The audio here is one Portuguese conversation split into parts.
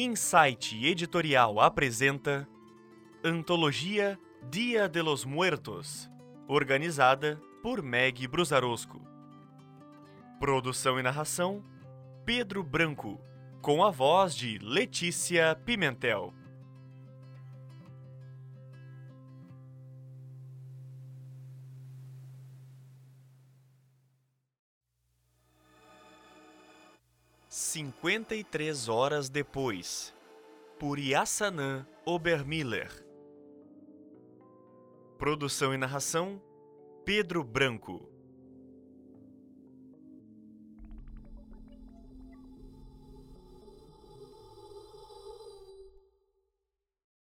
Insight Editorial apresenta Antologia Dia de los Muertos, organizada por Meg Brusarosco. Produção e narração: Pedro Branco, com a voz de Letícia Pimentel. Cinquenta e três horas depois, por Yassanan Obermiller. Produção e narração: Pedro Branco.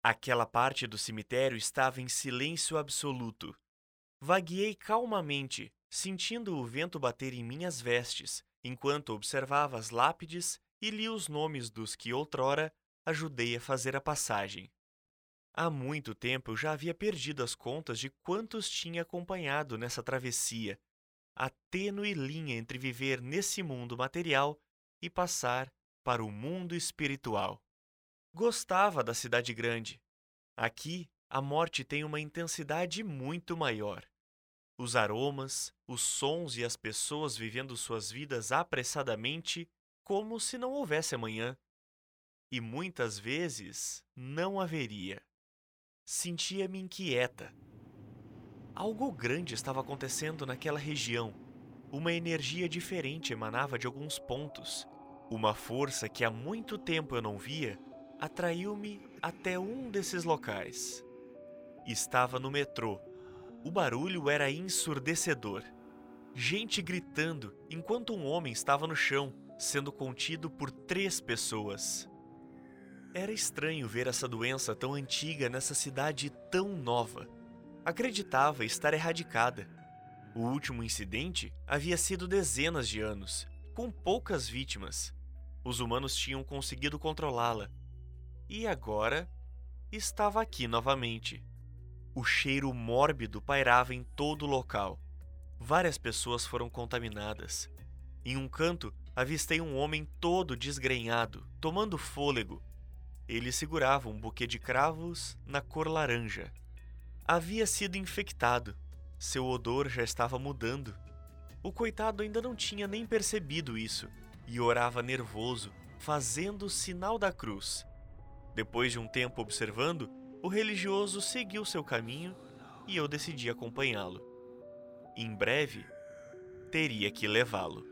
Aquela parte do cemitério estava em silêncio absoluto. Vagueei calmamente, sentindo o vento bater em minhas vestes, enquanto observava as lápides e li os nomes dos que outrora ajudei a fazer a passagem. Há muito tempo eu já havia perdido as contas de quantos tinha acompanhado nessa travessia, a tênue linha entre viver nesse mundo material e passar para o mundo espiritual. Gostava da cidade grande. Aqui, a morte tem uma intensidade muito maior. Os aromas, os sons e as pessoas vivendo suas vidas apressadamente, como se não houvesse amanhã. E muitas vezes não haveria. Sentia-me inquieta. Algo grande estava acontecendo naquela região. Uma energia diferente emanava de alguns pontos. Uma força que há muito tempo eu não via atraiu-me até um desses locais. Estava no metrô. O barulho era ensurdecedor. Gente gritando enquanto um homem estava no chão, sendo contido por três pessoas. Era estranho ver essa doença tão antiga nessa cidade tão nova. Acreditava estar erradicada. O último incidente havia sido dezenas de anos, com poucas vítimas. Os humanos tinham conseguido controlá-la. E agora estava aqui novamente. O cheiro mórbido pairava em todo o local. Várias pessoas foram contaminadas. Em um canto, avistei um homem todo desgrenhado, tomando fôlego, ele segurava um buquê de cravos na cor laranja. Havia sido infectado. Seu odor já estava mudando. O coitado ainda não tinha nem percebido isso e orava nervoso, fazendo o sinal da cruz. Depois de um tempo observando, o religioso seguiu seu caminho e eu decidi acompanhá-lo. Em breve, teria que levá-lo.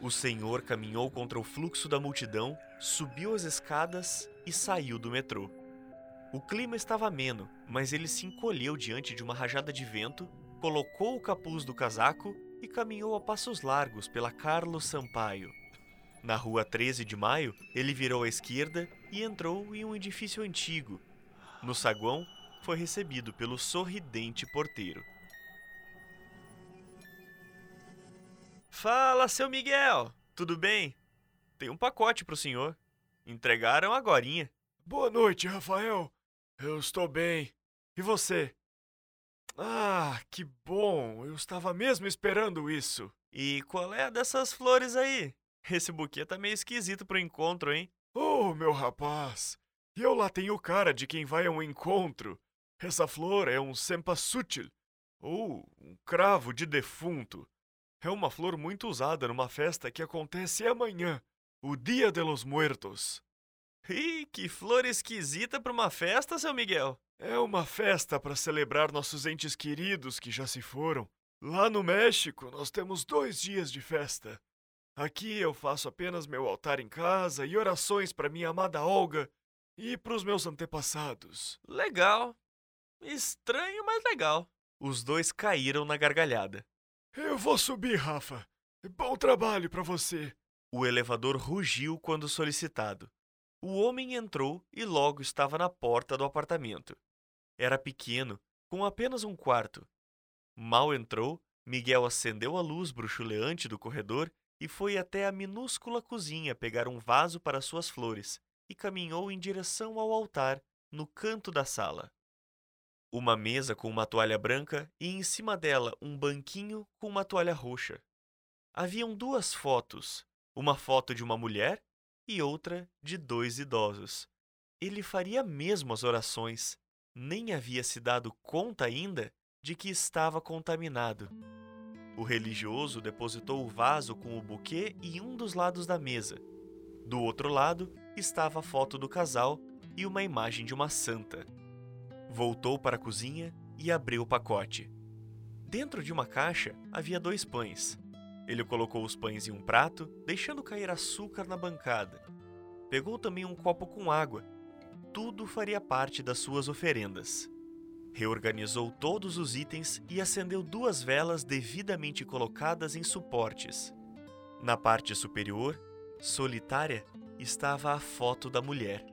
O Senhor caminhou contra o fluxo da multidão, subiu as escadas e saiu do metrô. O clima estava ameno, mas ele se encolheu diante de uma rajada de vento, colocou o capuz do casaco e caminhou a passos largos pela Carlos Sampaio. Na rua 13 de maio, ele virou à esquerda e entrou em um edifício antigo. No saguão, foi recebido pelo sorridente porteiro. Fala, seu Miguel! Tudo bem? Tem um pacote para o senhor. Entregaram agorinha. Boa noite, Rafael. Eu estou bem. E você? Ah, que bom! Eu estava mesmo esperando isso. E qual é dessas flores aí? Esse buquê tá meio esquisito pro encontro, hein? Oh, meu rapaz! E eu lá tenho cara de quem vai a um encontro. Essa flor é um cempasútil, ou um cravo de defunto. É uma flor muito usada numa festa que acontece amanhã, o Dia de los Muertos. Ih, que flor esquisita para uma festa, seu Miguel. É uma festa para celebrar nossos entes queridos que já se foram. Lá no México, nós temos dois dias de festa. Aqui eu faço apenas meu altar em casa e orações para minha amada Olga e para os meus antepassados. Legal. Estranho, mas legal. Os dois caíram na gargalhada. Eu vou subir, Rafa. Bom trabalho para você. O elevador rugiu quando solicitado. O homem entrou e logo estava na porta do apartamento. Era pequeno, com apenas um quarto. Mal entrou, Miguel acendeu a luz bruxuleante do corredor e foi até a minúscula cozinha pegar um vaso para suas flores e caminhou em direção ao altar, no canto da sala. Uma mesa com uma toalha branca e em cima dela um banquinho com uma toalha roxa. Haviam duas fotos, uma foto de uma mulher e outra de dois idosos. Ele faria mesmo as orações, nem havia se dado conta ainda de que estava contaminado. O religioso depositou o vaso com o buquê em um dos lados da mesa. Do outro lado estava a foto do casal e uma imagem de uma santa. Voltou para a cozinha e abriu o pacote. Dentro de uma caixa havia dois pães. Ele colocou os pães em um prato, deixando cair açúcar na bancada. Pegou também um copo com água. Tudo faria parte das suas oferendas. Reorganizou todos os itens e acendeu duas velas devidamente colocadas em suportes. Na parte superior, solitária, estava a foto da mulher.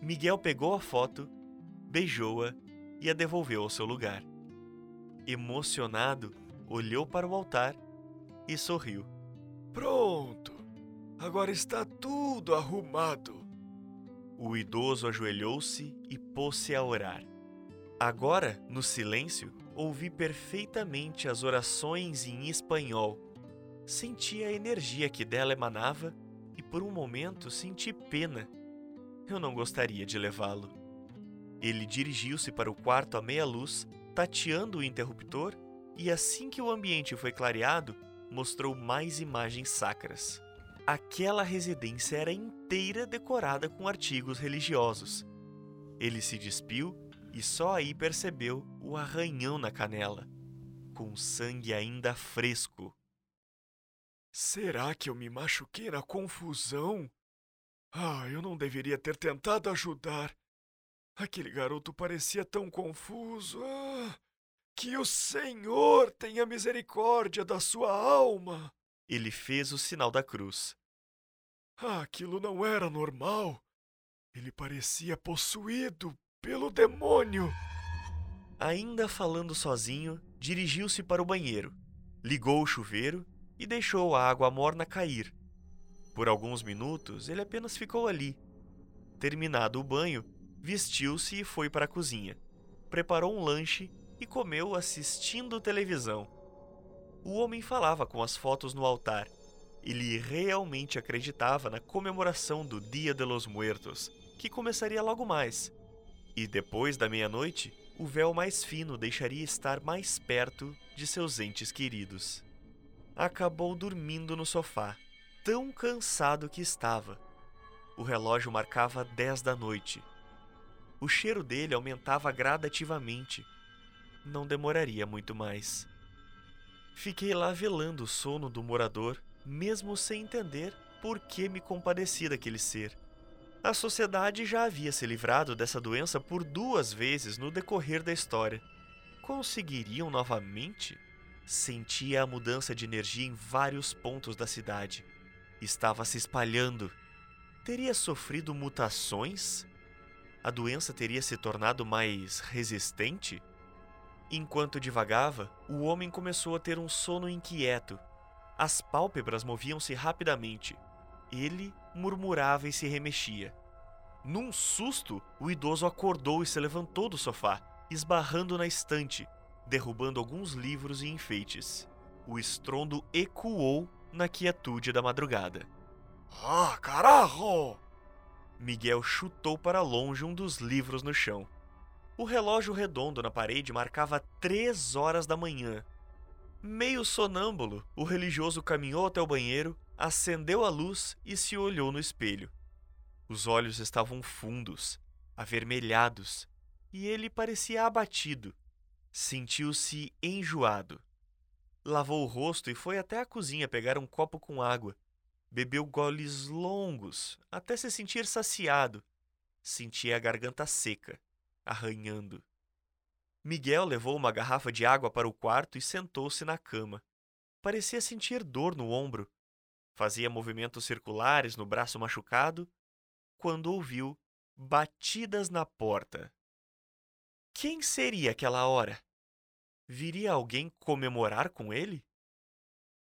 Miguel pegou a foto, beijou-a e a devolveu ao seu lugar. Emocionado, olhou para o altar e sorriu. Pronto! Agora está tudo arrumado. O idoso ajoelhou-se e pôs-se a orar. Agora, no silêncio, ouvi perfeitamente as orações em espanhol. Senti a energia que dela emanava por um momento senti pena. Eu não gostaria de levá-lo. Ele dirigiu-se para o quarto à meia luz, tateando o interruptor, e assim que o ambiente foi clareado, mostrou mais imagens sacras. Aquela residência era inteira decorada com artigos religiosos. Ele se despiu e só aí percebeu o arranhão na canela, com sangue ainda fresco. Será que eu me machuquei na confusão? Ah, eu não deveria ter tentado ajudar. Aquele garoto parecia tão confuso. Ah, que o Senhor tenha misericórdia da sua alma. Ele fez o sinal da cruz. Ah, aquilo não era normal. Ele parecia possuído pelo demônio. Ainda falando sozinho, dirigiu-se para o banheiro, ligou o chuveiro e deixou a água morna cair. Por alguns minutos ele apenas ficou ali. Terminado o banho, vestiu-se e foi para a cozinha. Preparou um lanche e comeu assistindo televisão. O homem falava com as fotos no altar. Ele realmente acreditava na comemoração do Dia de los Muertos, que começaria logo mais. E depois da meia-noite, o véu mais fino deixaria estar mais perto de seus entes queridos acabou dormindo no sofá, tão cansado que estava. O relógio marcava dez da noite. O cheiro dele aumentava gradativamente. Não demoraria muito mais. Fiquei lá velando o sono do morador, mesmo sem entender por que me compadeci daquele ser. A sociedade já havia se livrado dessa doença por duas vezes no decorrer da história. Conseguiriam novamente? Sentia a mudança de energia em vários pontos da cidade. Estava se espalhando. Teria sofrido mutações? A doença teria se tornado mais resistente? Enquanto divagava, o homem começou a ter um sono inquieto. As pálpebras moviam-se rapidamente. Ele murmurava e se remexia. Num susto, o idoso acordou e se levantou do sofá, esbarrando na estante, derrubando alguns livros e enfeites. O estrondo ecoou na quietude da madrugada. Ah, carajo! Miguel chutou para longe um dos livros no chão. O relógio redondo na parede marcava três horas da manhã. Meio sonâmbulo, o religioso caminhou até o banheiro, acendeu a luz e se olhou no espelho. Os olhos estavam fundos, avermelhados, e ele parecia abatido. Sentiu-se enjoado. Lavou o rosto e foi até a cozinha pegar um copo com água. Bebeu goles longos, até se sentir saciado. Sentia a garganta seca, arranhando. Miguel levou uma garrafa de água para o quarto e sentou-se na cama. Parecia sentir dor no ombro. Fazia movimentos circulares no braço machucado quando ouviu batidas na porta. Quem seria aquela hora? Viria alguém comemorar com ele?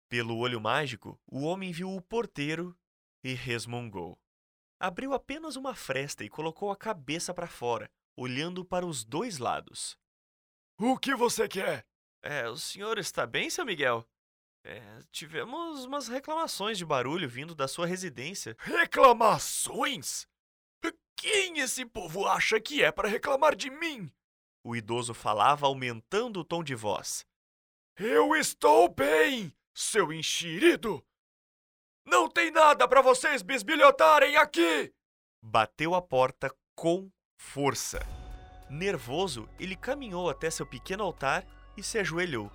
Pelo olho mágico, o homem viu o porteiro e resmungou. Abriu apenas uma fresta e colocou a cabeça para fora, olhando para os dois lados. O que você quer? É, o senhor está bem, seu Miguel? É, tivemos umas reclamações de barulho vindo da sua residência. Reclamações? Quem esse povo acha que é para reclamar de mim? O idoso falava, aumentando o tom de voz. Eu estou bem, seu enxerido! Não tem nada para vocês bisbilhotarem aqui! Bateu a porta com força. Nervoso, ele caminhou até seu pequeno altar e se ajoelhou.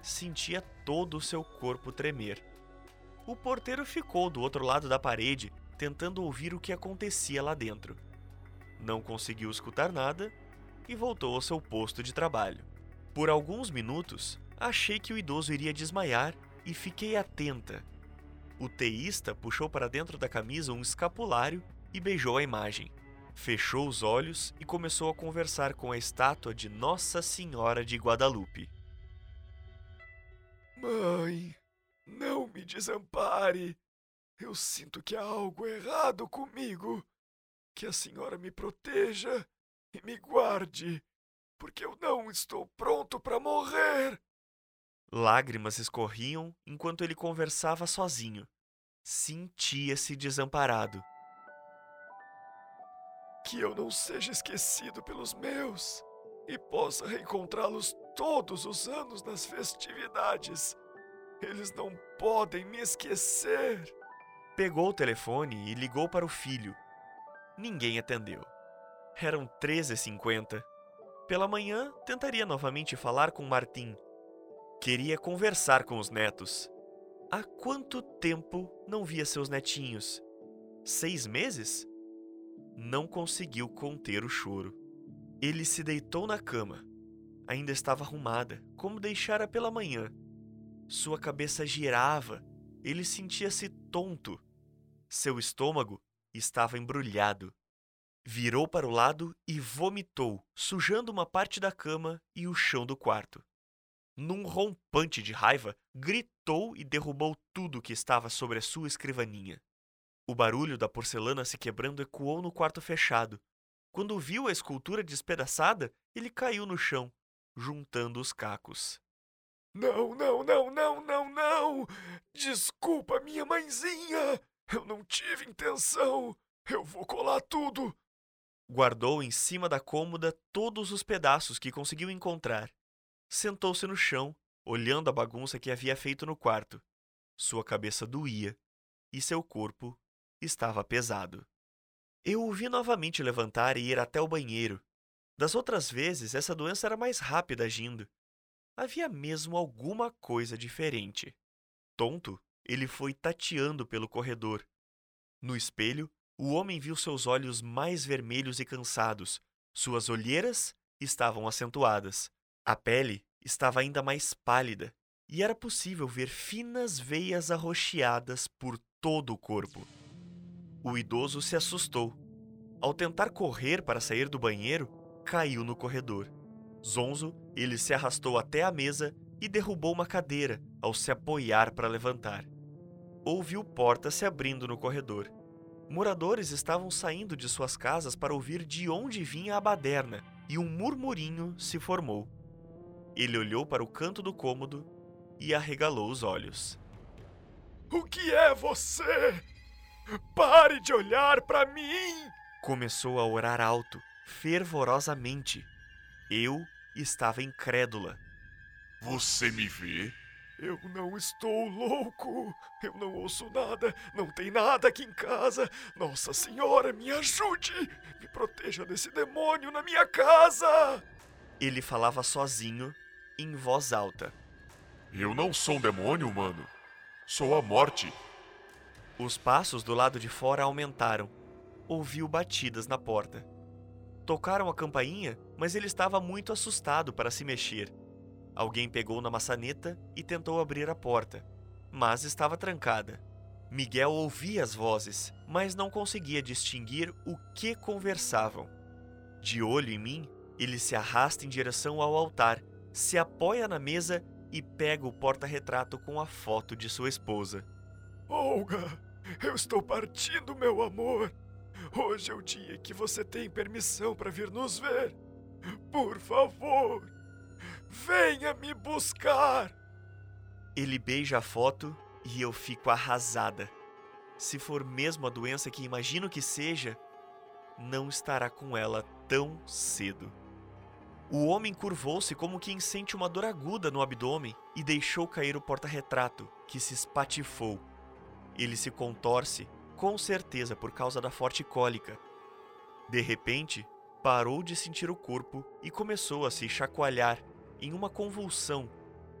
Sentia todo o seu corpo tremer. O porteiro ficou do outro lado da parede, tentando ouvir o que acontecia lá dentro. Não conseguiu escutar nada e voltou ao seu posto de trabalho. Por alguns minutos, achei que o idoso iria desmaiar e fiquei atenta. O teísta puxou para dentro da camisa um escapulário e beijou a imagem. Fechou os olhos e começou a conversar com a estátua de Nossa Senhora de Guadalupe. Mãe, não me desampare. Eu sinto que há algo errado comigo. Que a senhora me proteja e me guarde, porque eu não estou pronto para morrer. Lágrimas escorriam enquanto ele conversava sozinho. Sentia-se desamparado. Que eu não seja esquecido pelos meus e possa reencontrá-los todos os anos nas festividades. Eles não podem me esquecer. Pegou o telefone e ligou para o filho. Ninguém atendeu. Eram 13h50. Pela manhã, tentaria novamente falar com Martim. Queria conversar com os netos. Há quanto tempo não via seus netinhos? Seis meses? Não conseguiu conter o choro. Ele se deitou na cama. Ainda estava arrumada, como deixara pela manhã. Sua cabeça girava. Ele sentia-se tonto. Seu estômago estava embrulhado. Virou para o lado e vomitou, sujando uma parte da cama e o chão do quarto. Num rompante de raiva, gritou e derrubou tudo que estava sobre a sua escrivaninha. O barulho da porcelana se quebrando ecoou no quarto fechado. Quando viu a escultura despedaçada, ele caiu no chão, juntando os cacos. Não, não, não, não, não, não! Desculpa, minha mãezinha! Eu não tive intenção! Eu vou colar tudo! Guardou em cima da cômoda todos os pedaços que conseguiu encontrar. Sentou-se no chão, olhando a bagunça que havia feito no quarto. Sua cabeça doía e seu corpo estava pesado. Eu o vi novamente levantar e ir até o banheiro. Das outras vezes, essa doença era mais rápida agindo. Havia mesmo alguma coisa diferente. Tonto, ele foi tateando pelo corredor. No espelho, o homem viu seus olhos mais vermelhos e cansados. Suas olheiras estavam acentuadas. A pele estava ainda mais pálida e era possível ver finas veias arroxeadas por todo o corpo. O idoso se assustou. Ao tentar correr para sair do banheiro, caiu no corredor. Zonzo, ele se arrastou até a mesa e derrubou uma cadeira ao se apoiar para levantar. Ouviu porta se abrindo no corredor. Moradores estavam saindo de suas casas para ouvir de onde vinha a baderna e um murmurinho se formou. Ele olhou para o canto do cômodo e arregalou os olhos. O que é você? Pare de olhar para mim! Começou a orar alto, fervorosamente. Eu estava incrédula. Você me vê? Eu não estou louco. Eu não ouço nada. Não tem nada aqui em casa. Nossa Senhora, me ajude. Me proteja desse demônio na minha casa. Ele falava sozinho, em voz alta. Eu não sou um demônio, mano. Sou a morte. Os passos do lado de fora aumentaram. Ouviu batidas na porta. Tocaram a campainha, mas ele estava muito assustado para se mexer. Alguém pegou na maçaneta e tentou abrir a porta, mas estava trancada. Miguel ouvia as vozes, mas não conseguia distinguir o que conversavam. De olho em mim, ele se arrasta em direção ao altar, se apoia na mesa e pega o porta-retrato com a foto de sua esposa. Olga, eu estou partindo, meu amor. Hoje é o dia que você tem permissão para vir nos ver. Por favor. Venha me buscar! Ele beija a foto e eu fico arrasada. Se for mesmo a doença que imagino que seja, não estará com ela tão cedo. O homem curvou-se como quem sente uma dor aguda no abdômen e deixou cair o porta-retrato, que se espatifou. Ele se contorce, com certeza por causa da forte cólica. De repente, parou de sentir o corpo e começou a se chacoalhar em uma convulsão.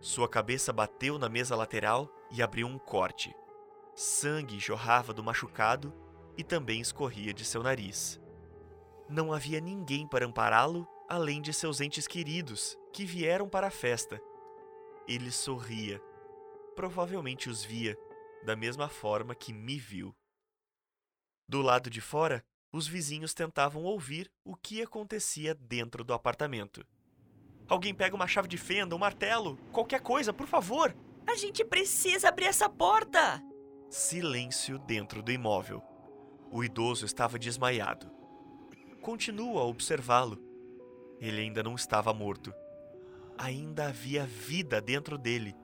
Sua cabeça bateu na mesa lateral e abriu um corte. Sangue jorrava do machucado e também escorria de seu nariz. Não havia ninguém para ampará-lo além de seus entes queridos, que vieram para a festa. Ele sorria. Provavelmente os via, da mesma forma que me viu. Do lado de fora, os vizinhos tentavam ouvir o que acontecia dentro do apartamento. Alguém pega uma chave de fenda, um martelo, qualquer coisa, por favor! A gente precisa abrir essa porta! Silêncio dentro do imóvel. O idoso estava desmaiado. Continuo a observá-lo ele ainda não estava morto. Ainda havia vida dentro dele.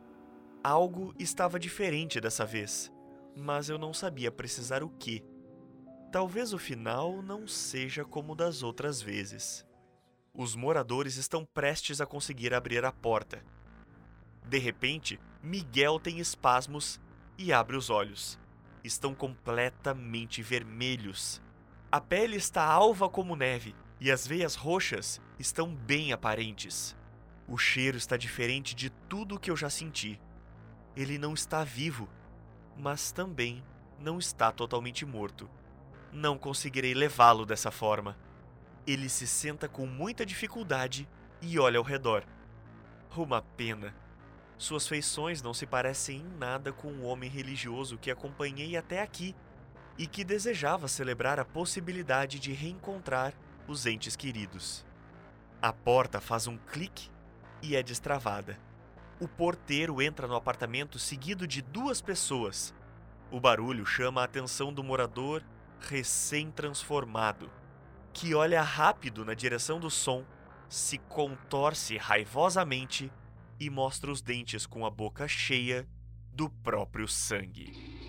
Algo estava diferente dessa vez, mas eu não sabia precisar o que. Talvez o final não seja como das outras vezes. Os moradores estão prestes a conseguir abrir a porta. De repente, Miguel tem espasmos e abre os olhos. Estão completamente vermelhos. A pele está alva como neve e as veias roxas estão bem aparentes. O cheiro está diferente de tudo que eu já senti. Ele não está vivo, mas também não está totalmente morto. Não conseguirei levá-lo dessa forma. Ele se senta com muita dificuldade e olha ao redor. Uma pena. Suas feições não se parecem em nada com o homem religioso que acompanhei até aqui e que desejava celebrar a possibilidade de reencontrar os entes queridos. A porta faz um clique e é destravada. O porteiro entra no apartamento seguido de duas pessoas. O barulho chama a atenção do morador recém-transformado, que olha rápido na direção do som, se contorce raivosamente e mostra os dentes com a boca cheia do próprio sangue.